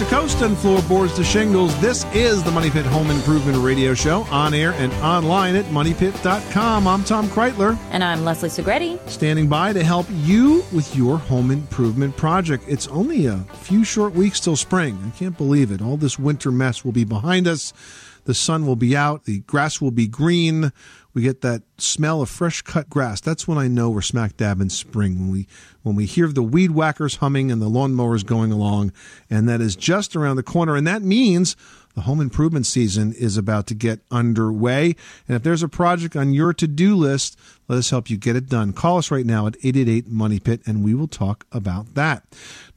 and floorboards to shingles, this is the Money Pit Home Improvement Radio Show on air and online at MoneyPit.com. I'm Tom Kraeutler. And I'm Leslie Segrete. Standing by to help you with your home improvement project. It's only a few short weeks till spring. I can't believe it. All this winter mess will be behind us. The sun will be out. The grass will be green. We get that smell of fresh cut grass. That's when I know we're smack dab in spring. When we when we hear the weed whackers humming and the lawnmowers going along, and that is just around the corner. And that means the home improvement season is about to get underway. And if there's a project on your to do list, let us help you get it done. Call us right now at 888 Money Pit and we will talk about that.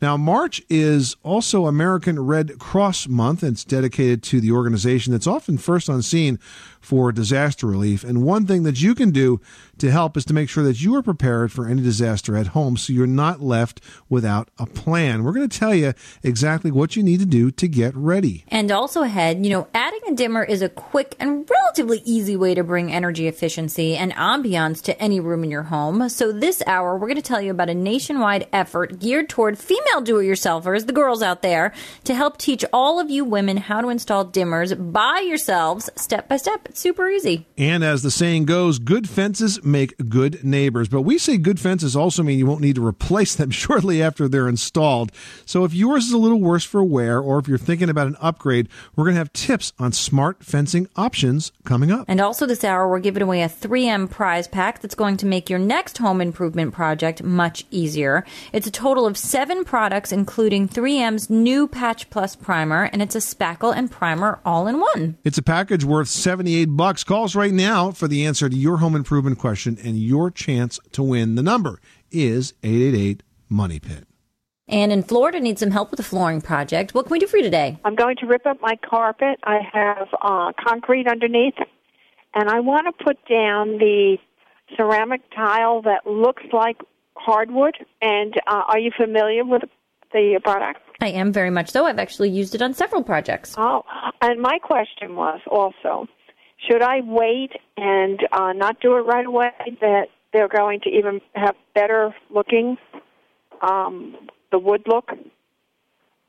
Now, March is also American Red Cross Month. It's dedicated to the organization that's often first on scene for disaster relief. And one thing that you can do to help is to make sure that you are prepared for any disaster at home so you're not left without a plan. We're going to tell you exactly what you need to do to get ready. And also ahead, you know, adding a dimmer is a quick and relatively easy way to bring energy efficiency and ambiance to any room in your home. So this hour, we're going to tell you about a nationwide effort geared toward female do-it-yourselfers, the girls out there, to help teach all of you women how to install dimmers by yourselves step by step. It's super easy. And as the saying goes, good fences make good neighbors. But we say good fences also mean you won't need to replace them shortly after they're installed. So if yours is a little worse for wear or if you're thinking about an upgrade, we're going to have tips on smart fencing options coming up. And also this hour, we're giving away a 3M prize pack that's going to make your next home improvement project much easier. It's a total of seven products, including 3M's new Patch Plus primer, and it's a spackle and primer all in one. It's a package worth 78 bucks. Call us right now for the answer to your home improvement question and your chance to win. The number is 888 Money Pit. And in Florida, needs some help with a flooring project. What can we do for you today? I'm going to rip up my carpet. I have uh, concrete underneath, and I want to put down the ceramic tile that looks like hardwood. And uh, are you familiar with the product? I am very much so. I've actually used it on several projects. Oh, and my question was also should I wait and uh, not do it right away? That they're going to even have better looking, um, the wood look.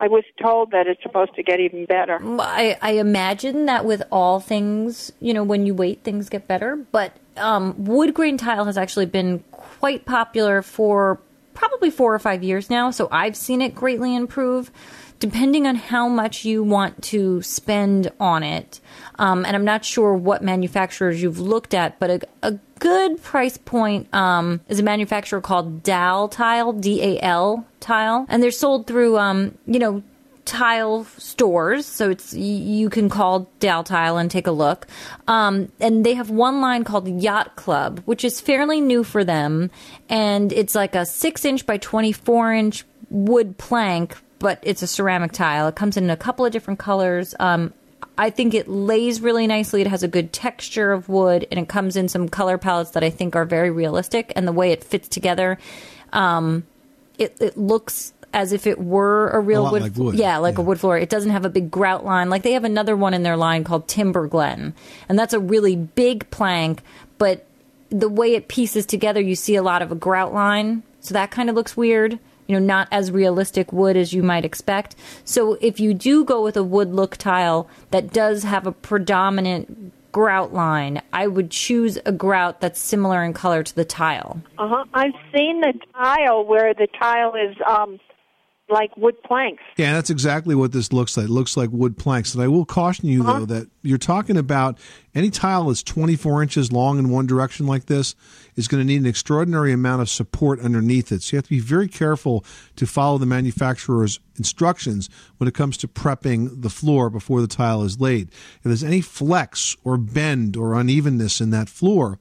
I was told that it's supposed to get even better. I, I imagine that with all things, you know, when you wait, things get better. But um, wood grain tile has actually been quite popular for probably four or five years now. So I've seen it greatly improve depending on how much you want to spend on it. Um, and I'm not sure what manufacturers you've looked at, but a, a good price point um, is a manufacturer called Dal Tile, D A L Tile, and they're sold through, um, you know, tile stores. So it's you can call Dal Tile and take a look. Um, and they have one line called Yacht Club, which is fairly new for them, and it's like a six inch by twenty four inch wood plank but it's a ceramic tile. It comes in a couple of different colors. Um, I think it lays really nicely. It has a good texture of wood, and it comes in some color palettes that I think are very realistic. And the way it fits together, um, it, it looks as if it were a real a wood, like wood, yeah, like yeah. a wood floor. It doesn't have a big grout line. Like they have another one in their line called Timber Glen, and that's a really big plank. But the way it pieces together, you see a lot of a grout line, so that kind of looks weird you know, not as realistic wood as you might expect. So if you do go with a wood look tile that does have a predominant grout line, I would choose a grout that's similar in color to the tile. Uh huh. I've seen the tile where the tile is um, like wood planks. Yeah, that's exactly what this looks like. It looks like wood planks. And I will caution you, Uh-huh. though, that you're talking about any tile that's 24 inches long in one direction like this is going to need an extraordinary amount of support underneath it. So you have to be very careful to follow the manufacturer's instructions when it comes to prepping the floor before the tile is laid. If there's any flex or bend or unevenness in that floor,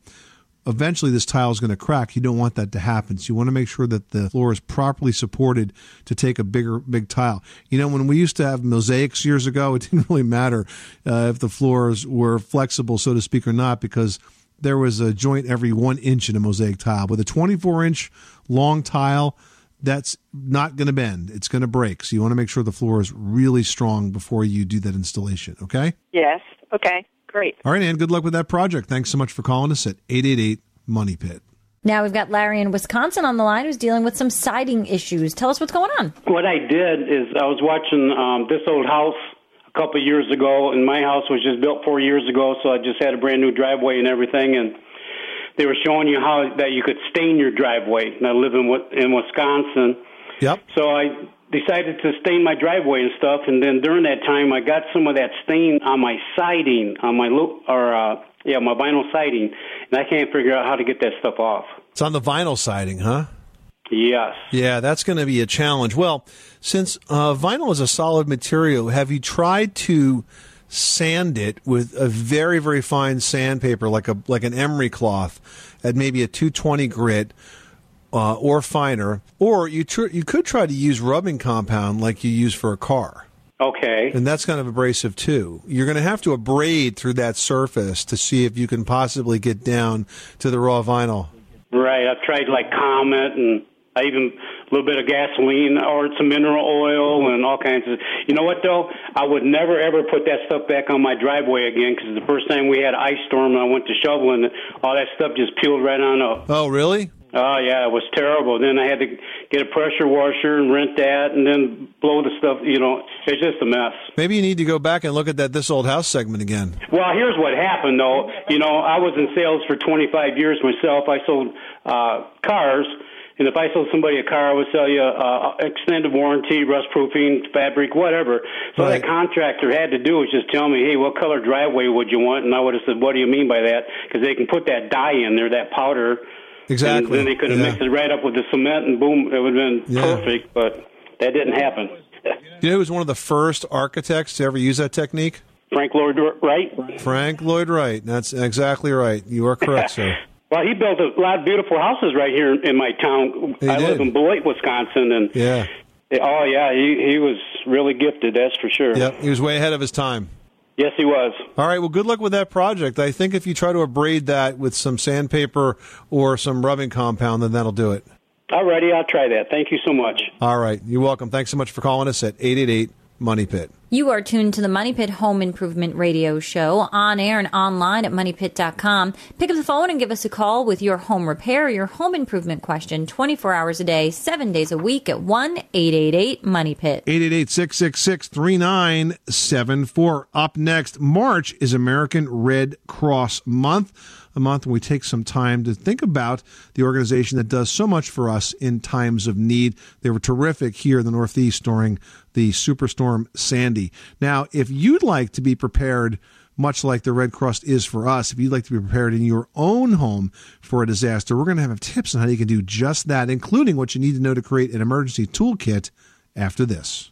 eventually this tile is going to crack. You don't want that to happen. So you want to make sure that the floor is properly supported to take a bigger, big tile. You know, when we used to have mosaics years ago, it didn't really matter uh, if the floors were flexible, so to speak, or not, because there was a joint every one inch in a mosaic tile. With a 24 inch long tile, that's not going to bend. It's going to break. So you want to make sure the floor is really strong before you do that installation. Okay. Yes. Okay. Great. All right, Ann. Good luck with that project. Thanks so much for calling us at 888 Money Pit. Now we've got Larry in Wisconsin on the line who's dealing with some siding issues. Tell us what's going on. What I did is I was watching um, this old house a couple of years ago, and my house was just built four years ago, so I just had a brand new driveway and everything, and they were showing you how that you could stain your driveway. And I live in in Wisconsin. Yep. So I decided to stain my driveway and stuff, and then during that time, I got some of that stain on my siding, on my look, or uh, yeah, my vinyl siding, and I can't figure out how to get that stuff off. It's on the vinyl siding, huh? Yes. Yeah, that's going to be a challenge. Well, since uh, vinyl is a solid material, have you tried to sand it with a very, very fine sandpaper, like a like an emery cloth, at maybe a 220 grit? Uh, or finer, or you tr- you could try to use rubbing compound like you use for a car. Okay. And that's kind of abrasive too. You're going to have to abrade through that surface to see if you can possibly get down to the raw vinyl. Right. I've tried like Comet and I even a little bit of gasoline or some mineral oil and all kinds of. You know what though? I would never ever put that stuff back on my driveway again because the first time we had an ice storm and I went to shoveling, all that stuff just peeled right on up. Oh, really? Oh yeah, it was terrible. Then I had to get a pressure washer and rent that, and then blow the stuff. You know, it's just a mess. Maybe you need to go back and look at that this old house segment again. Well, here's what happened though. You know, I was in sales for 25 years myself. I sold uh, cars. And if I sold somebody a car, I would sell you uh, extended warranty, rust proofing, fabric, whatever. So Right. that contractor had to do was just tell me, hey, what color driveway would you want? And I would have said, what do you mean by that? Because they can put that dye in there, that powder. Exactly. And then they could have Yeah. mixed it right up with the cement, and boom, it would have been Yeah. perfect. But that didn't happen. You know who was one of the first architects to ever use that technique? Frank Lloyd Wright. Frank Lloyd Wright. That's exactly right. You are correct, sir. Well, he built a lot of beautiful houses right here in my town. He I live in Beloit, Wisconsin, and Yeah. oh yeah, he he was really gifted. That's for sure. Yep. He was way ahead of his time. Yes, he was. All right. Well, good luck with that project. I think if you try to abrade that with some sandpaper or some rubbing compound, then that'll do it. Alrighty, I'll try that. Thank you so much. All right. You're welcome. Thanks so much for calling us at 888 Money Pit. You are tuned to the Money Pit Home Improvement Radio Show on air and online at moneypit.com. Pick up the phone and give us a call with your home repair or your home improvement question 24 hours a day, 7 days a week at 1 888 Money Pit. 888-666-3974. Up next, March is American Red Cross Month, a month when we take some time to think about the organization that does so much for us in times of need. They were terrific here in the Northeast during the Superstorm Sandy. Now, if you'd like to be prepared much like the Red Cross is for us. If you'd like to be prepared in your own home for a disaster, we're going to have tips on how you can do just that, including what you need to know to create an emergency toolkit after. This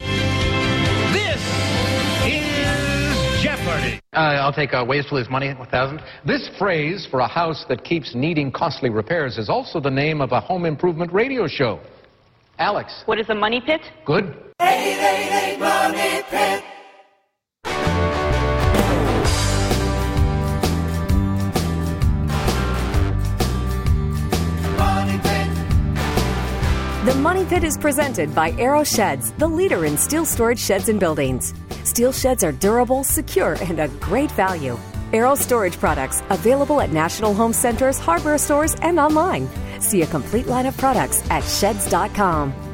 Uh, I'll take uh, ways to lose money, 1000 This phrase for a house that keeps needing costly repairs is also the name of a home improvement radio show. Alex, What is a money pit? good? hey Money pit. The Money Pit is presented by Arrow Sheds, the leader in steel storage sheds and buildings. Steel sheds are durable, secure, and a great value. Arrow Storage products available at National Home Centers, hardware stores, and online. See a complete line of products at sheds.com.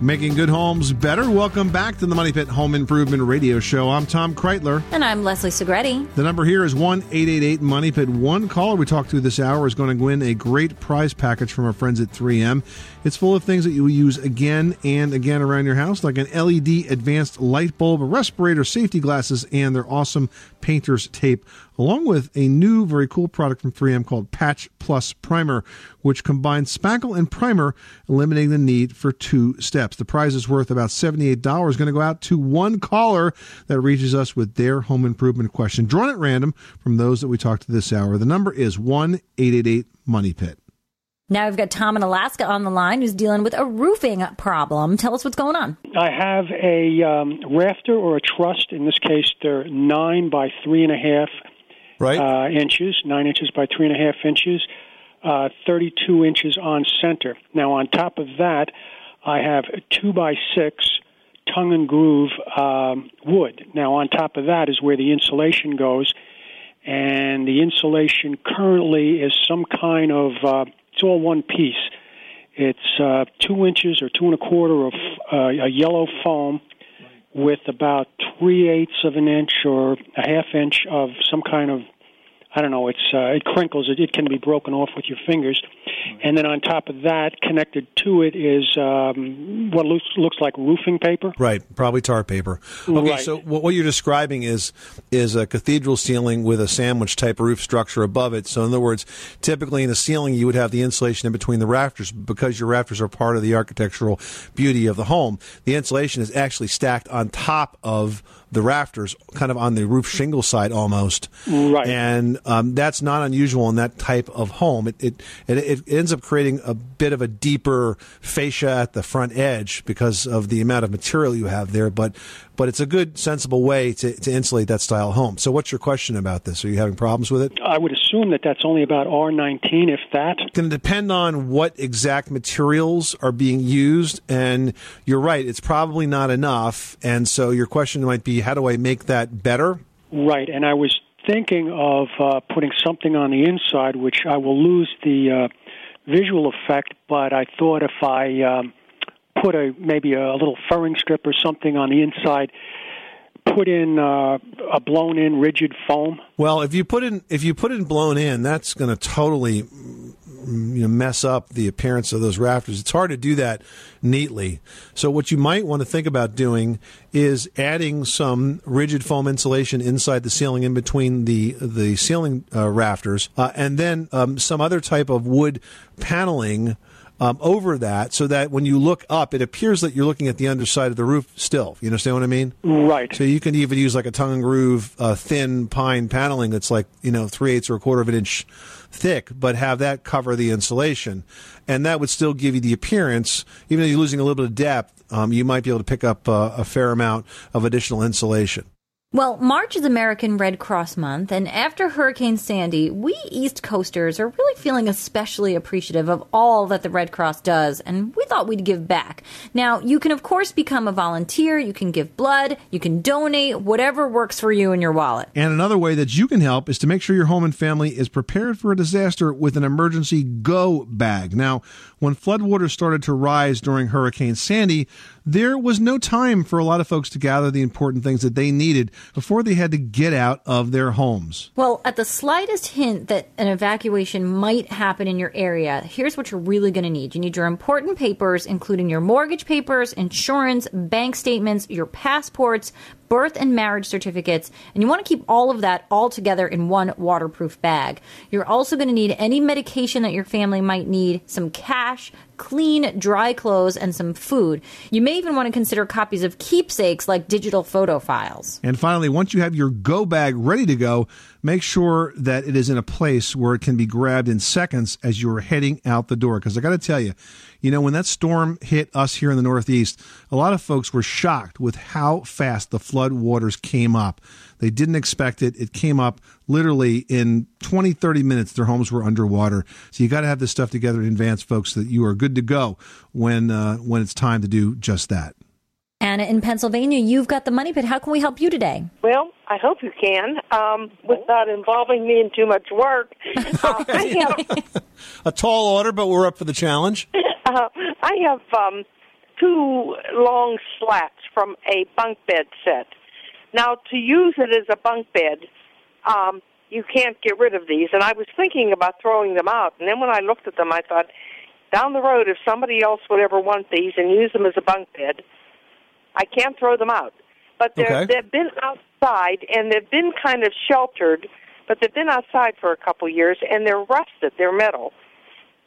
Making good homes better. Welcome back to the Money Pit Home Improvement Radio Show. I'm Tom Kraeutler. And I'm Leslie Segrete. The number here is 1 888 Money Pit. One caller we talked to this hour is going to win a great prize package from our friends at 3M. It's full of things that you will use again and again around your house, like an LED advanced light bulb, a respirator, safety glasses, and their awesome painter's tape, along with a new, very cool product from 3M called Patch Plus Primer, which combines spackle and primer, eliminating the need for two steps. The prize is worth about $78, going to go out to one caller that reaches us with their home improvement question, drawn at random from those that we talked to this hour. The number is 1 888 Money Pit. Now we've got Tom in Alaska on the line who's dealing with a roofing problem. Tell us what's going on. I have a um, rafter or a truss. In this case, they're nine by three and a half Right? uh, inches, nine inches by three and a half inches, uh, 32 inches on center. Now, on top of that, I have two by six tongue and groove um, wood. Now, on top of that is where the insulation goes, and the insulation currently is some kind of uh, it's all one piece. It's uh, two inches or two and a quarter of uh, a yellow foam with about three eighths of an inch or a half inch of some kind of I don't know. It's uh, it crinkles. It, it can be broken off with your fingers, and then on top of that, connected to it is um, what looks looks like roofing paper. Right, probably tar paper. Okay, Right. so what what you're describing is is a cathedral ceiling with a sandwich type roof structure above it. So in other words, typically in a ceiling you would have the insulation in between the rafters because your rafters are part of the architectural beauty of the home. The insulation is actually stacked on top of the rafters, kind of on the roof shingle side almost. Right. And um, that's not unusual in that type of home. It, it it it ends up creating a bit of a deeper fascia at the front edge because of the amount of material you have there. But but it's a good, sensible way to, to insulate that style home. So, what's your question about this? Are you having problems with it? I would assume that that's only about R19, if that. It's going to depend on what exact materials are being used. And you're right, it's probably not enough. And so, your question might be how do I make that better? Right, and I was thinking of uh, putting something on the inside, which I will lose the uh, visual effect. But I thought if I um, put a maybe a little furring strip or something on the inside, put in uh, a blown-in rigid foam. Well, if you put in if you put in blown in, that's going to totally you know, mess up the appearance of those rafters. It's hard to do that neatly. So what you might want to think about doing is adding some rigid foam insulation inside the ceiling, in between the the ceiling uh, rafters, uh, and then um, some other type of wood paneling. Um, over that, so that when you look up, it appears that you're looking at the underside of the roof still. You understand what I mean? Right. So you can even use like a tongue and groove, uh, thin pine paneling that's like you know three eighths or a quarter of an inch thick, but have that cover the insulation, and that would still give you the appearance. Even though you're losing a little bit of depth, um, you might be able to pick up uh, a fair amount of additional insulation. Well, March is American Red Cross Month, and after Hurricane Sandy, we East Coasters are really feeling especially appreciative of all that the Red Cross does, and we thought we'd give back. Now, you can, of course, become a volunteer, you can give blood, you can donate, whatever works for you and your wallet. And another way that you can help is to make sure your home and family is prepared for a disaster with an emergency go bag. Now, when floodwaters started to rise during Hurricane Sandy, there was no time for a lot of folks to gather the important things that they needed before they had to get out of their homes. Well, at the slightest hint that an evacuation might happen in your area, here's what you're really going to need. You need your important papers, including your mortgage papers, insurance, bank statements, your passports, birth and marriage certificates, and you want to keep all of that all together in one waterproof bag. You're also going to need any medication that your family might need, some cash, clean, dry clothes, and some food. You may even want to consider copies of keepsakes like digital photo files. And finally, once you have your go bag ready to go, make sure that it is in a place where it can be grabbed in seconds as you're heading out the door. Because I got to tell you, you know, when that storm hit us here in the Northeast, a lot of folks were shocked with how fast the flood waters came up. They didn't expect it. It came up literally in 20, 30 minutes. Their homes were underwater. So you got to have this stuff together in advance, folks, so that you are good to go when uh, when it's time to do just that. Anna in Pennsylvania, you've got the money pit. How can we help you today? Well, I hope you can, um, without involving me in too much work. Uh, I have, A tall order, but we're up for the challenge. uh, I have um, two long slats from a bunk bed set. Now, to use it as a bunk bed, um, you can't get rid of these. And I was thinking about throwing them out. And then when I looked at them, I thought, down the road, if somebody else would ever want these and use them as a bunk bed, I can't throw them out. But they're, Okay. they've been outside and they've been kind of sheltered, but they've been outside for a couple years and they're rusted. They're metal.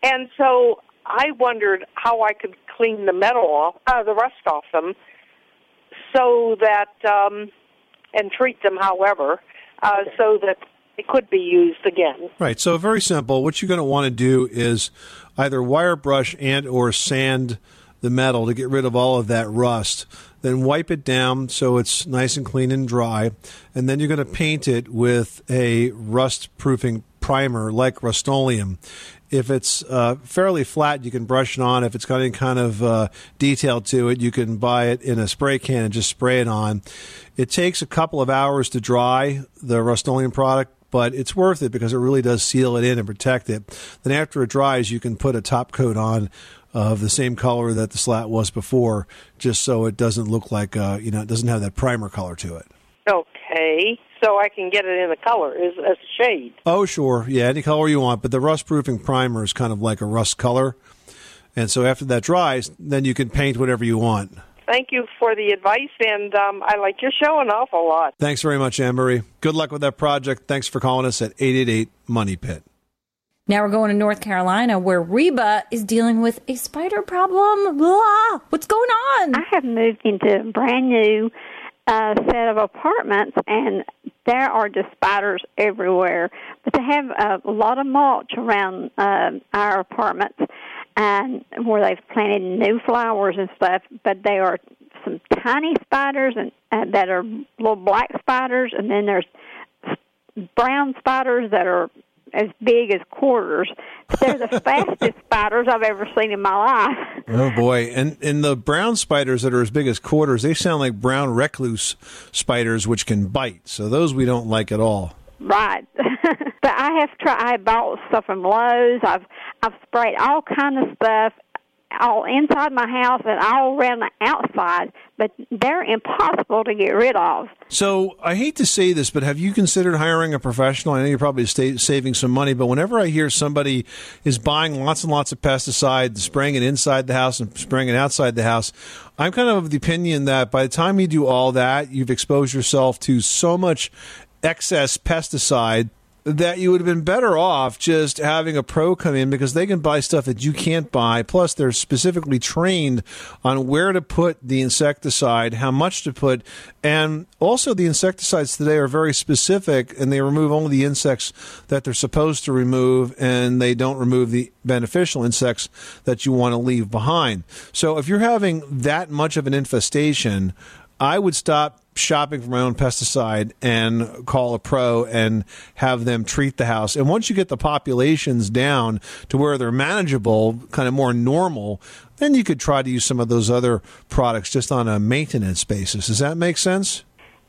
And so I wondered how I could clean the metal off, uh, the rust off them, so that, um, and treat them, however, uh, so that it could be used again. Right. So very simple. What you're going to want to do is either wire brush and or sand the metal to get rid of all of that rust. Then wipe it down so it's nice and clean and dry, and then you're going to paint it with a rust-proofing primer like Rust-Oleum. If it's uh, fairly flat, you can brush it on. If it's got any kind of uh, detail to it, you can buy it in a spray can and just spray it on. It takes a couple of hours to dry the Rust-Oleum product but it's worth it because it really does seal it in and protect it. Then after it dries, you can put a top coat on of the same color that the slat was before, just so it doesn't look like uh, you know it doesn't have that primer color to it. Okay, so I can get it in the color as, as a shade. Oh, sure, yeah, any color you want, but the rust proofing primer is kind of like a rust color, and so after that dries, then you can paint whatever you want. Thank you for the advice, and um, I like your show an awful lot. Thanks very much, Anne Marie. Good luck with that project. Thanks for calling us at 888 Money Pit. Now we're going to North Carolina where Reba is dealing with a spider problem. Blah. What's going on? I have moved into a brand new uh, set of apartments, and there are just spiders everywhere. But they have a lot of mulch around uh, our apartments, and where they've planted new flowers and stuff. But they are some tiny spiders, and uh, that are little black spiders, and then there's brown spiders that are as big as quarters. They're the fastest spiders I've ever seen in my life. Oh boy! And and the brown spiders that are as big as quarters, they sound like brown recluse spiders, which can bite. So those we don't like at all. Right. but I have tried. I bought stuff from Lowe's. I've I've sprayed all kind of stuff, all inside my house and all around the outside, but they're impossible to get rid of. So I hate to say this, but have you considered hiring a professional? I know you're probably saving some money, but whenever I hear somebody is buying lots and lots of pesticide, spraying it inside the house and spraying it outside the house, I'm kind of of the opinion that by the time you do all that, you've exposed yourself to so much excess pesticide that you would have been better off just having a pro come in because they can buy stuff that you can't buy. Plus, they're specifically trained on where to put the insecticide, how much to put, and also the insecticides today are very specific and they remove only the insects that they're supposed to remove and they don't remove the beneficial insects that you want to leave behind. So, if you're having that much of an infestation, I would stop shopping for my own pesticide and call a pro and have them treat the house. And once you get the populations down to where they're manageable, kind of more normal, then you could try to use some of those other products just on a maintenance basis. Does that make sense?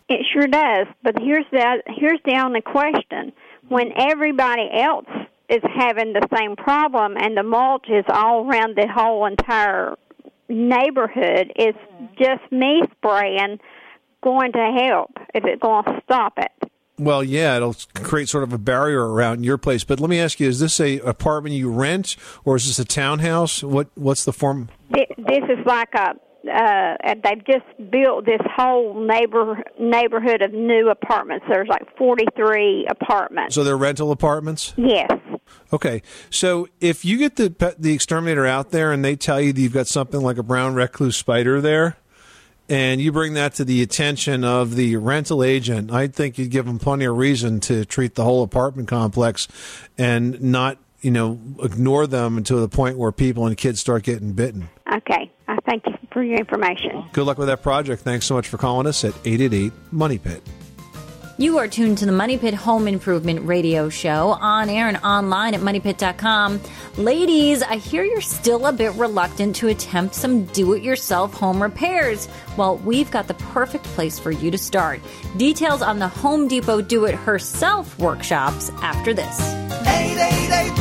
It sure does. But here's the here's the only question: when everybody else is having the same problem and the mulch is all around the whole entire neighborhood, it's just me spraying going to help? Is it going to stop it? Well, yeah, it'll create sort of a barrier around your place. But let me ask you: Is this a apartment you rent, or is this a townhouse? What What's the form? This is like a. Uh, they've just built this whole neighbor neighborhood of new apartments. There's like 43 apartments. So they're rental apartments. Yes. Okay, so if you get the the exterminator out there and they tell you that you've got something like a brown recluse spider there, and you bring that to the attention of the rental agent, I think you'd give them plenty of reason to treat the whole apartment complex and not, you know, ignore them until the point where people and kids start getting bitten. Okay. I thank you for your information. Good luck with that project. Thanks so much for calling us at 888 Money Pit. You are tuned to the Money Pit Home Improvement Radio Show on air and online at moneypit.com. Ladies, I hear you're still a bit reluctant to attempt some do it yourself home repairs. Well, we've got the perfect place for you to start. Details on the Home Depot Do It Herself workshops after this. 888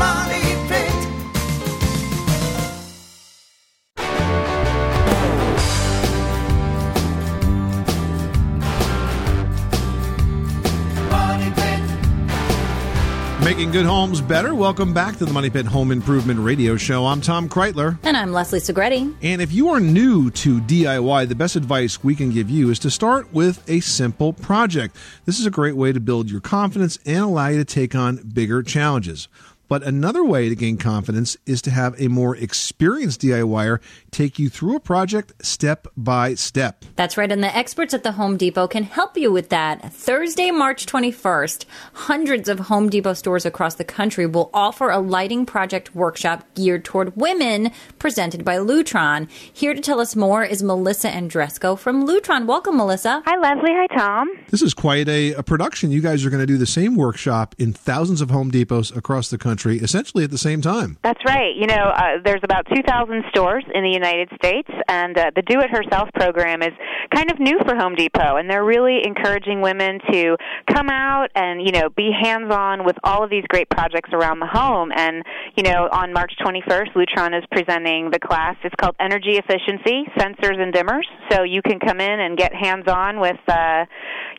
Making good homes better. Welcome back to the Money Pit Home Improvement Radio Show. I'm Tom Kraeutler. And I'm Leslie Segrete. And if you are new to DIY, the best advice we can give you is to start with a simple project. This is a great way to build your confidence and allow you to take on bigger challenges. But another way to gain confidence is to have a more experienced DIYer take you through a project step by step. That's right, and the experts at the Home Depot can help you with that. Thursday, March 21st, hundreds of Home Depot stores across the country will offer a lighting project workshop geared toward women presented by Lutron. Here to tell us more is Melissa Andresco from Lutron. Welcome, Melissa. Hi, Leslie. Hi, Tom. This is quite a, a production. You guys are going to do the same workshop in thousands of Home Depots across the country. Country essentially at the same time. That's right. You know, uh, there's about 2,000 stores in the United States, and uh, the Do It Herself program is kind of new for Home Depot, and they're really encouraging women to come out and, you know, be hands on with all of these great projects around the home. And, you know, on March 21st, Lutron is presenting the class. It's called Energy Efficiency Sensors and Dimmers. So you can come in and get hands on with, uh,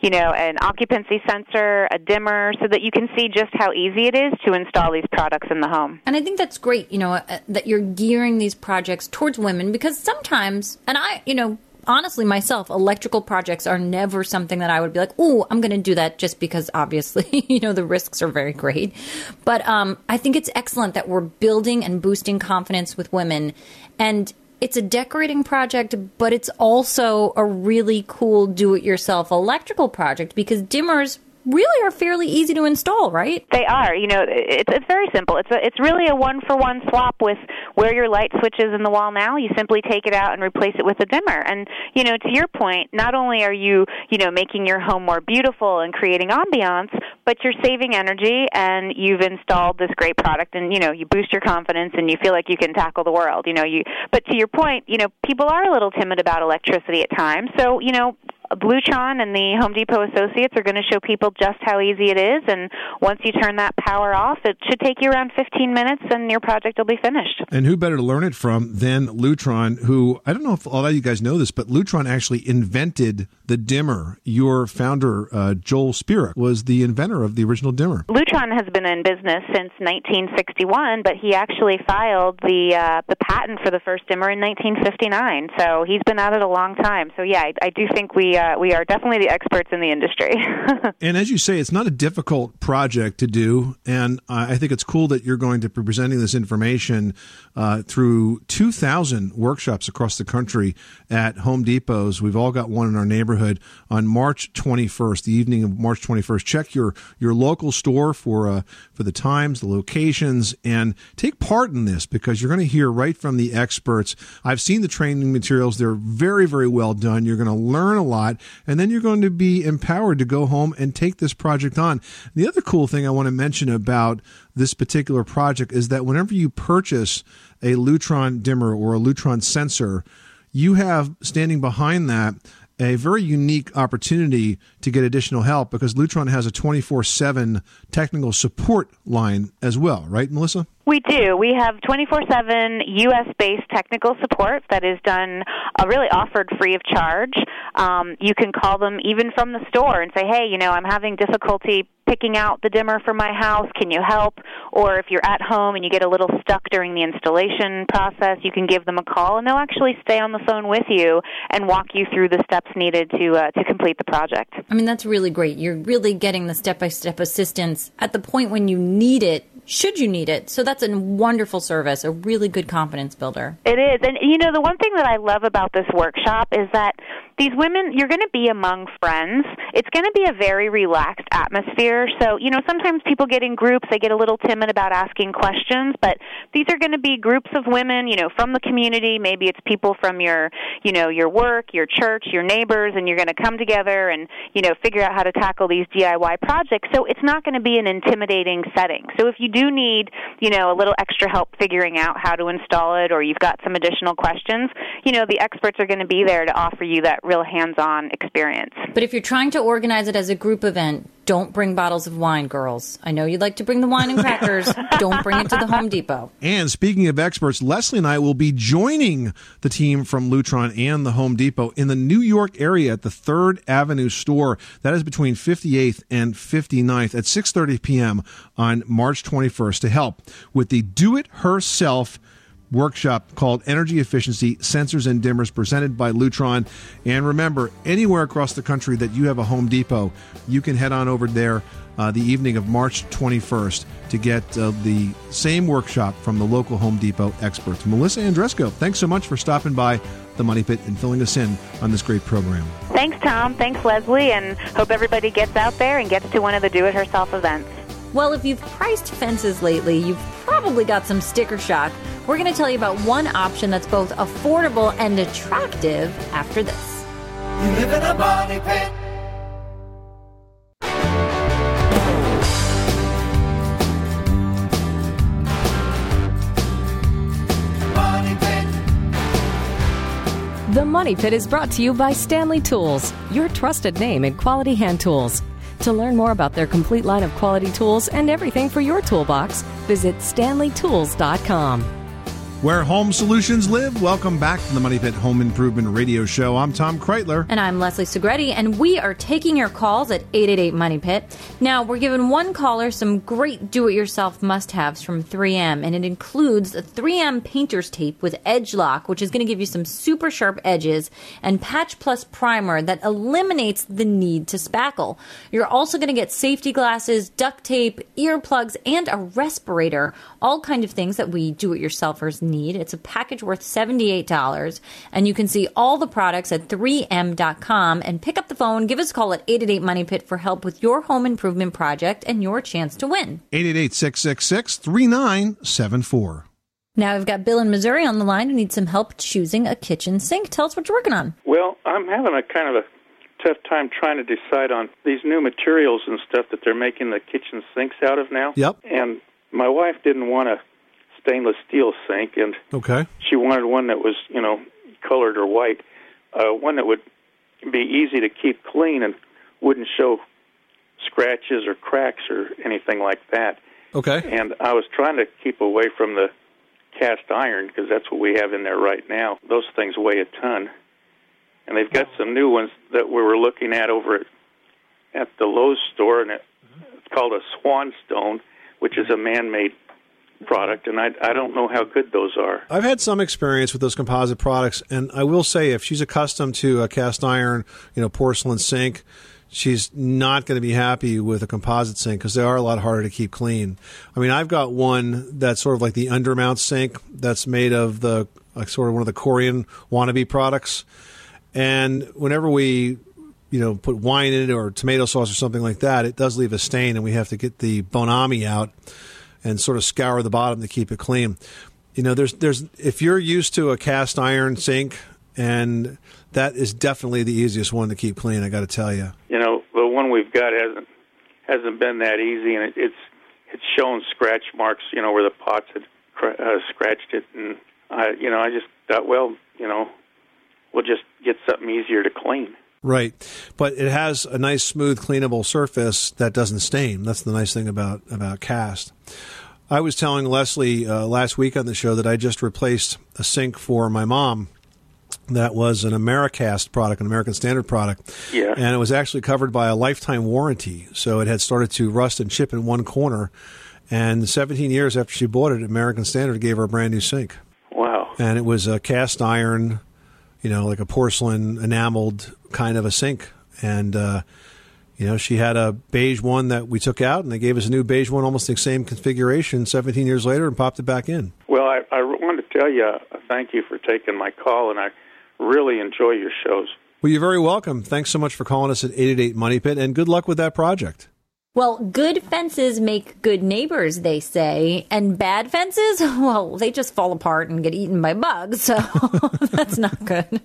you know, an occupancy sensor, a dimmer, so that you can see just how easy it is to install these products in the home. And I think that's great, you know, uh, that you're gearing these projects towards women because sometimes, and I, you know, honestly myself, electrical projects are never something that I would be like, "Oh, I'm going to do that," just because obviously, you know, the risks are very great. But um, I think it's excellent that we're building and boosting confidence with women, and it's a decorating project, but it's also a really cool do-it-yourself electrical project because dimmers really are fairly easy to install, right? They are. You know, it's it's very simple. It's a it's really a one for one swap with where your light switch is in the wall now. You simply take it out and replace it with a dimmer. And you know, to your point, not only are you you know making your home more beautiful and creating ambiance, but you're saving energy and you've installed this great product. And you know, you boost your confidence and you feel like you can tackle the world. You know, you. But to your point, you know, people are a little timid about electricity at times. So you know, Lutron and the Home Depot associates are going to show people just how easy it is. And once you turn that power off, it should take you around 15 minutes and your project will be finished. And who better to learn it from than Lutron, who I don't know if all of you guys know this, but Lutron actually invented the dimmer. Your founder, uh, Joel Spira, was the inventor of the original dimmer. Lutron has been in business since 1961, but he actually filed the uh, the patent for the first dimmer in 1959. So he's been at it a long time. So yeah, I, I do think we uh, we are definitely the experts in the industry. and as you say, it's not a difficult project to do, and I think it's cool that you're going to be presenting this information uh, through 2,000 workshops across the country at Home Depots. We've all got one in our neighborhood on March 21st, the evening of March 21st. Check your your local store for uh, for the times, the locations, and take part in this because you're going to hear right from the experts. I've seen the training materials; they're very very well done. You're going to learn a lot, and then you're going to be empowered to go home and take this project on. The other cool thing I want to mention about this particular project is that whenever you purchase a Lutron dimmer or a Lutron sensor, you have standing behind that a very unique opportunity to get additional help because Lutron has a 24 7 technical support line as well, right, Melissa? We do. We have 24 7 US based technical support that is done, uh, really offered free of charge. Um, you can call them even from the store and say, hey, you know, I'm having difficulty picking out the dimmer for my house. Can you help? Or if you're at home and you get a little stuck during the installation process, you can give them a call and they'll actually stay on the phone with you and walk you through the steps needed to uh, to complete the project. Mean, that's really great. You're really getting the step by step assistance at the point when you need it should you need it. So that's a wonderful service, a really good confidence builder. It is. And you know, the one thing that I love about this workshop is that these women, you're going to be among friends. It's going to be a very relaxed atmosphere. So, you know, sometimes people get in groups, they get a little timid about asking questions, but these are going to be groups of women, you know, from the community. Maybe it's people from your, you know, your work, your church, your neighbors, and you're going to come together and, you know, figure out how to tackle these DIY projects. So it's not going to be an intimidating setting. So if you do need, you know, a little extra help figuring out how to install it or you've got some additional questions, you know, the experts are going to be there to offer you that real hands-on experience. But if you're trying to organize it as a group event, don't bring bottles of wine, girls. I know you'd like to bring the wine and crackers. don't bring it to the Home Depot. And speaking of experts, Leslie and I will be joining the team from Lutron and the Home Depot in the New York area at the 3rd Avenue store. That is between 58th and 59th at 6:30 p.m. on March 21st to help with the Do It Herself workshop called Energy Efficiency Sensors and Dimmers presented by Lutron. And remember, anywhere across the country that you have a Home Depot, you can head on over there uh, the evening of March 21st to get uh, the same workshop from the local Home Depot experts. Melissa Andresco, thanks so much for stopping by the Money Pit and filling us in on this great program. Thanks, Tom. Thanks, Leslie. And hope everybody gets out there and gets to one of the do it herself events. Well, if you've priced fences lately, you've probably got some sticker shock. We're going to tell you about one option that's both affordable and attractive after this. You live in a pit. The Money Pit is brought to you by Stanley Tools, your trusted name in quality hand tools. To learn more about their complete line of quality tools and everything for your toolbox, visit stanleytools.com. Where home solutions live, welcome back to the Money Pit Home Improvement Radio Show. I'm Tom Kraeutler. And I'm Leslie Segrete, and we are taking your calls at 888 Money Pit. Now, we're giving one caller some great do it yourself must haves from 3M, and it includes a 3M painter's tape with edge lock, which is going to give you some super sharp edges, and Patch Plus primer that eliminates the need to spackle. You're also going to get safety glasses, duct tape, earplugs, and a respirator, all kind of things that we do it yourselfers need. It's a package worth $78, and you can see all the products at 3m.com and pick up the phone, give us a call at 888 Money Pit for help with your home improvement project and your chance to win. 888 666 3974. Now we've got Bill in Missouri on the line who needs some help choosing a kitchen sink. Tell us what you're working on. Well, I'm having a kind of a tough time trying to decide on these new materials and stuff that they're making the kitchen sinks out of now. Yep. And my wife didn't want a stainless steel sink, and Okay. she wanted one that was, you know, colored or white, uh, one that would be easy to keep clean and wouldn't show scratches or cracks or anything like that. Okay. And I was trying to keep away from the cast iron because that's what we have in there right now. Those things weigh a ton. And they've got some new ones that we were looking at over at, at the Lowe's store, and it, it's called a Swanstone, which is a man-made product, and I, I don't know how good those are. I've had some experience with those composite products, and I will say, if she's accustomed to a cast iron, you know, porcelain sink, she's not going to be happy with a composite sink because they are a lot harder to keep clean. I mean, I've got one that's sort of like the undermount sink that's made of the like sort of one of the Corian wannabe products, and whenever we you know put wine in it or tomato sauce or something like that, it does leave a stain, and we have to get the Bon Ami out and sort of scour the bottom to keep it clean. You know, there's there's if you're used to a cast iron sink, and that is definitely the easiest one to keep clean. I got to tell you. You know, the one we've got hasn't hasn't been that easy, and it, it's it's shown scratch marks. You know, where the pots had cr- uh, scratched it, and I, you know, I just thought, well, you know, we'll just get something easier to clean. Right, but it has a nice, smooth, cleanable surface that doesn't stain. That's the nice thing about about cast. I was telling Leslie uh, last week on the show that I just replaced a sink for my mom. That was an Americast product, an American Standard product. Yeah. And it was actually covered by a lifetime warranty. So it had started to rust and chip in one corner. And 17 years after she bought it, American Standard gave her a brand new sink. Wow. And it was a cast iron, you know, like a porcelain enameled kind of a sink. And, uh, you know, she had a beige one that we took out, and they gave us a new beige one, almost the same configuration, 17 years later, and popped it back in. Well, I, I want to tell you, thank you for taking my call, and I really enjoy your shows. Well, you're very welcome. Thanks so much for calling us at 888 Money Pit, and good luck with that project. Well, good fences make good neighbors, they say, and bad fences, well, they just fall apart and get eaten by bugs, so that's not good.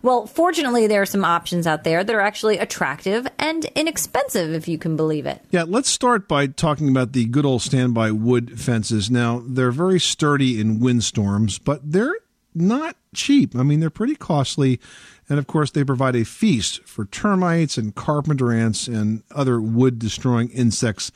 Well, fortunately, there are some options out there that are actually attractive and inexpensive, if you can believe it. Yeah, let's start by talking about the good old standby wood fences. Now, they're very sturdy in windstorms, but they're not cheap. I mean, they're pretty costly. And of course, they provide a feast for termites and carpenter ants and other wood destroying insects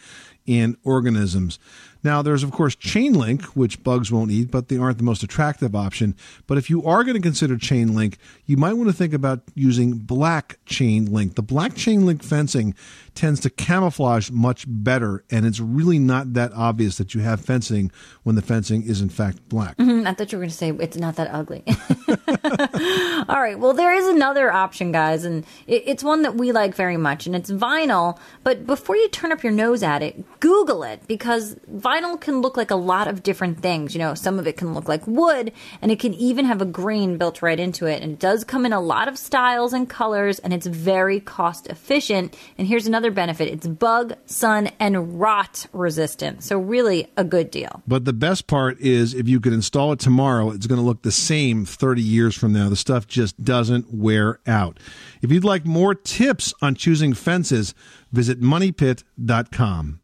and organisms. Now, there's of course chain link, which bugs won't eat, but they aren't the most attractive option. But if you are going to consider chain link, you might want to think about using black chain link. The black chain link fencing tends to camouflage much better, and it's really not that obvious that you have fencing when the fencing is in fact black. Mhm, I thought you were going to say it's not that ugly. All right. Well, there is another option, guys, and it's one that we like very much, and it's vinyl. But before you turn up your nose at it, Google it because vinyl can look like a lot of different things. You know, some of it can look like wood, and it can even have a grain built right into it. And it does come in a lot of styles and colors, and it's very cost efficient. And here's another benefit it's bug, sun, and rot resistant. So, really, a good deal. But the best part is if you could install it tomorrow, it's going to look the same 30 years from now. The stuff just doesn't wear out. If you'd like more tips on choosing fences, visit moneypit.com.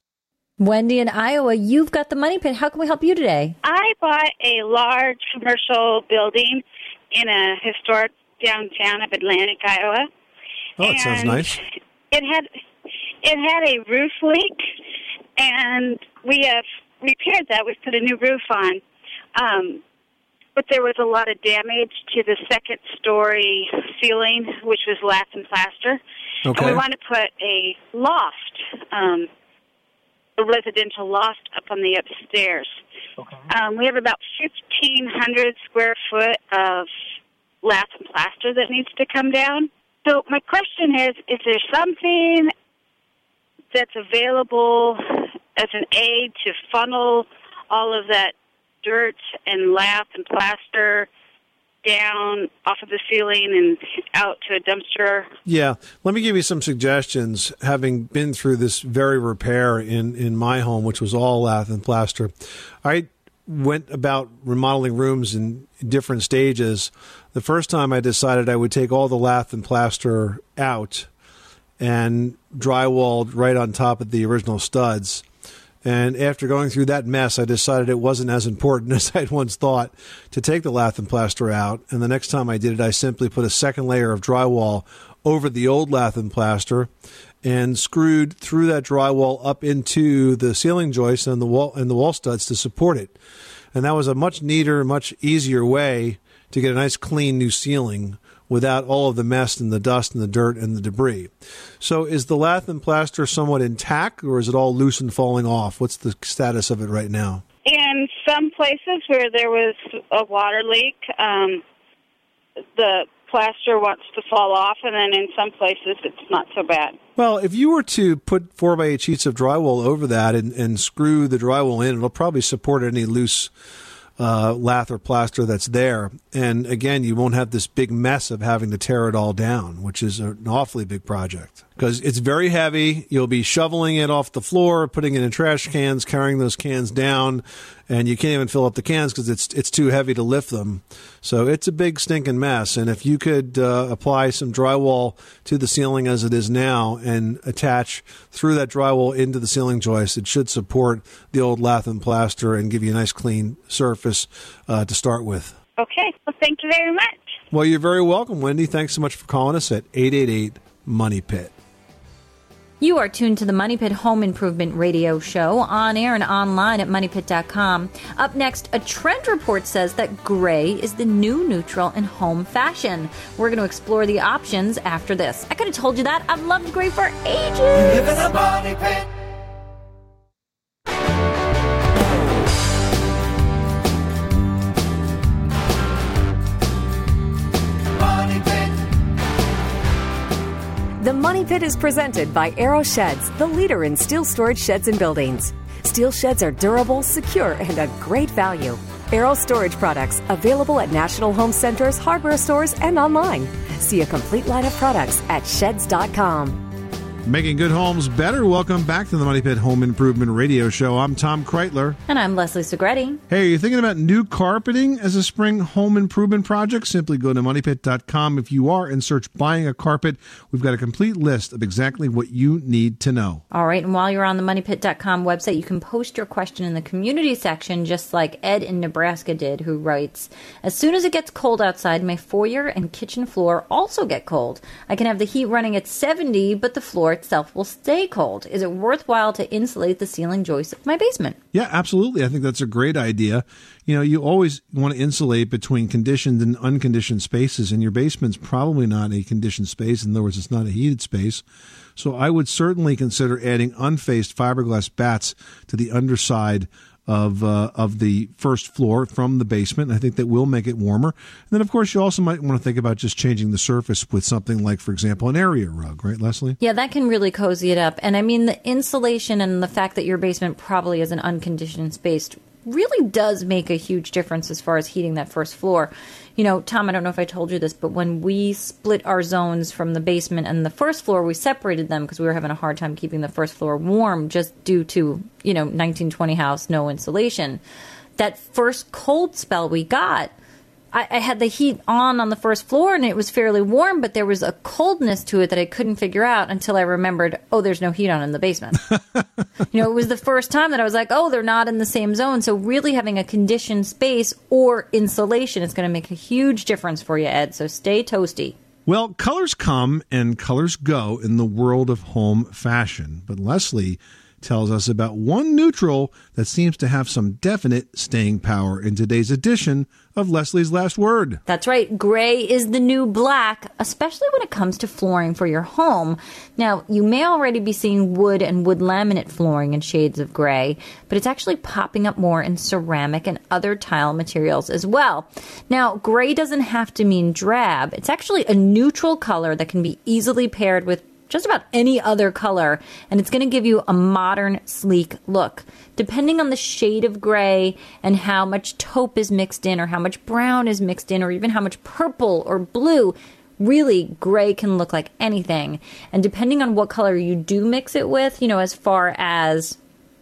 Wendy in Iowa, you've got the money pit. How can we help you today? I bought a large commercial building in a historic downtown of Atlantic, Iowa. Oh, it sounds nice. It had it had a roof leak, and we have repaired that. We've put a new roof on, um, but there was a lot of damage to the second story ceiling, which was lath and plaster. Okay. And we want to put a loft, um, a residential loft up on the upstairs. Um, we have about 1,500 square foot of lath and plaster that needs to come down. So my question is, is there something that's available as an aid to funnel all of that dirt and lath and plaster down off of the ceiling and out to a dumpster? Yeah, let me give you some suggestions. Having been through this very repair in in my home, which was all lath and plaster, I went about remodeling rooms in different stages. The first time I decided I would take all the lath and plaster out and drywalled right on top of the original studs. And after going through that mess, I decided it wasn't as important as I'd once thought to take the lath and plaster out. And the next time I did it, I simply put a second layer of drywall over the old lath and plaster and screwed through that drywall up into the ceiling joists and the wall and the wall studs to support it. And that was a much neater, much easier way to get a nice clean new ceiling without all of the mess and the dust and the dirt and the debris. So is the lath and plaster somewhat intact or is it all loose and falling off? What's the status of it right now? In some places where there was a water leak, um, the plaster wants to fall off, and then in some places it's not so bad. Well, if you were to put four by eight sheets of drywall over that and, and screw the drywall in, it'll probably support any loose uh, lath or plaster that's there. And again, you won't have this big mess of having to tear it all down, which is an awfully big project because it's very heavy. You'll be shoveling it off the floor, putting it in trash cans, carrying those cans down, and you can't even fill up the cans because it's it's too heavy to lift them. So it's a big stinking mess. And if you could uh, apply some drywall to the ceiling as it is now and attach through that drywall into the ceiling joist, it should support the old lath and plaster and give you a nice clean surface uh, to start with. Okay, well, thank you very much. Well, you're very welcome, Wendy. Thanks so much for calling us at 888 Money Pit. You are tuned to the Money Pit Home Improvement Radio Show on air and online at moneypit.com. Up next, a trend report says that gray is the new neutral in home fashion. We're going to explore the options after this. I could have told you that. I've loved gray for ages. Pit is presented by Arrow Sheds, the leader in steel storage sheds and buildings. Steel sheds are durable, secure, and a great value. Arrow Storage products available at national home centers, hardware stores, and online. See a complete line of products at sheds.com. Making good homes better. Welcome back to the Money Pit Home Improvement Radio Show. I'm Tom Kraeutler. And I'm Leslie Segrete. Hey, are you thinking about new carpeting as a spring home improvement project? Simply go to moneypit.com if you are and search buying a carpet. We've got a complete list of exactly what you need to know. All right, and while you're on the moneypit.com website, you can post your question in the community section, just like Ed in Nebraska did, who writes As soon as it gets cold outside, my foyer and kitchen floor also get cold. I can have the heat running at 70, but the floor itself will stay cold. Is it worthwhile to insulate the ceiling joists of my basement? Yeah, absolutely. I think that's a great idea. You know, you always want to insulate between conditioned and unconditioned spaces, and your basement's probably not a conditioned space. In other words, it's not a heated space. So I would certainly consider adding unfaced fiberglass bats to the underside of uh, of the first floor from the basement. I think that will make it warmer. And then, of course, you also might want to think about just changing the surface with something like, for example, an area rug, right, Leslie? Yeah, that can really cozy it up. And I mean, the insulation and the fact that your basement probably is an unconditioned space really does make a huge difference as far as heating that first floor. You know, Tom, I don't know if I told you this, but when we split our zones from the basement and the first floor, we separated them because we were having a hard time keeping the first floor warm just due to, you know, 1920 house, no insulation. That first cold spell we got, I, I had the heat on on the first floor and it was fairly warm, but there was a coldness to it that I couldn't figure out until I remembered, oh, there's no heat on in the basement. you know, it was the first time that I was like, oh, they're not in the same zone. So really having a conditioned space or insulation is going to make a huge difference for you, Ed. So stay toasty. Well, colors come and colors go in the world of home fashion, but Leslie tells us about one neutral that seems to have some definite staying power in today's edition of Leslie's Last Word. That's right. Gray is the new black, especially when it comes to flooring for your home. Now, you may already be seeing wood and wood laminate flooring in shades of gray, but it's actually popping up more in ceramic and other tile materials as well. Now, gray doesn't have to mean drab. It's actually a neutral color that can be easily paired with just about any other color, and it's going to give you a modern, sleek look. Depending on the shade of gray and how much taupe is mixed in, or how much brown is mixed in, or even how much purple or blue, really gray can look like anything. And depending on what color you do mix it with, you know, as far as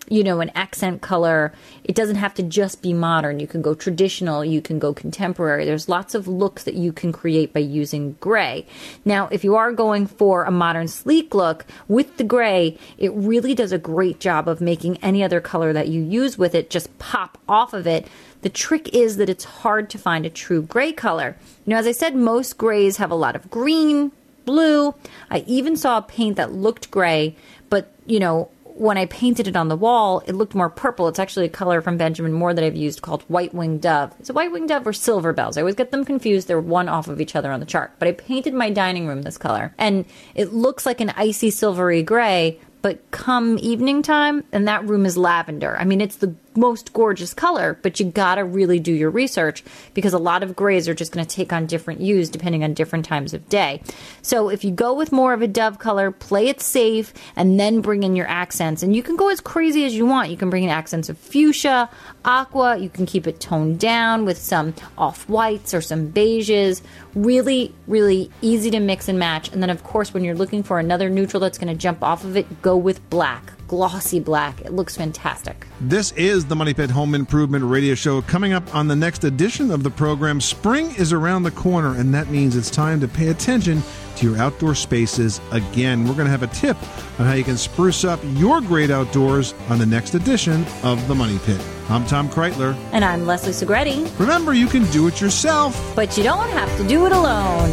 you know, an accent color. It doesn't have to just be modern. You can go traditional, you can go contemporary. There's lots of looks that you can create by using gray. Now, if you are going for a modern sleek look with the gray, it really does a great job of making any other color that you use with it just pop off of it. The trick is that it's hard to find a true gray color. You know, as I said, most grays have a lot of green, blue. I even saw a paint that looked gray, but, you know, when I painted it on the wall, it looked more purple. It's actually a color from Benjamin Moore that I've used called White Winged Dove. Is it White Winged Dove or Silver Bells? I always get them confused. They're one off of each other on the chart. But I painted my dining room this color, and it looks like an icy silvery gray, but come evening time, and that room is lavender. I mean, it's the most gorgeous color, but you gotta really do your research because a lot of grays are just gonna take on different hues depending on different times of day. So if you go with more of a dove color, play it safe, and then bring in your accents. And you can go as crazy as you want. You can bring in accents of fuchsia, aqua, you can keep it toned down with some off whites or some beiges. Really, really easy to mix and match. And then, of course, when you're looking for another neutral that's gonna jump off of it, go with black glossy black. It looks fantastic. This is the Money Pit Home Improvement Radio Show. Coming up on the next edition of the program, spring is around the corner, and that means it's time to pay attention to your outdoor spaces again. We're going to have a tip on how you can spruce up your great outdoors on the next edition of the Money Pit. I'm Tom Kraeutler. And I'm Leslie Segrete. Remember, you can do it yourself, but you don't have to do it alone.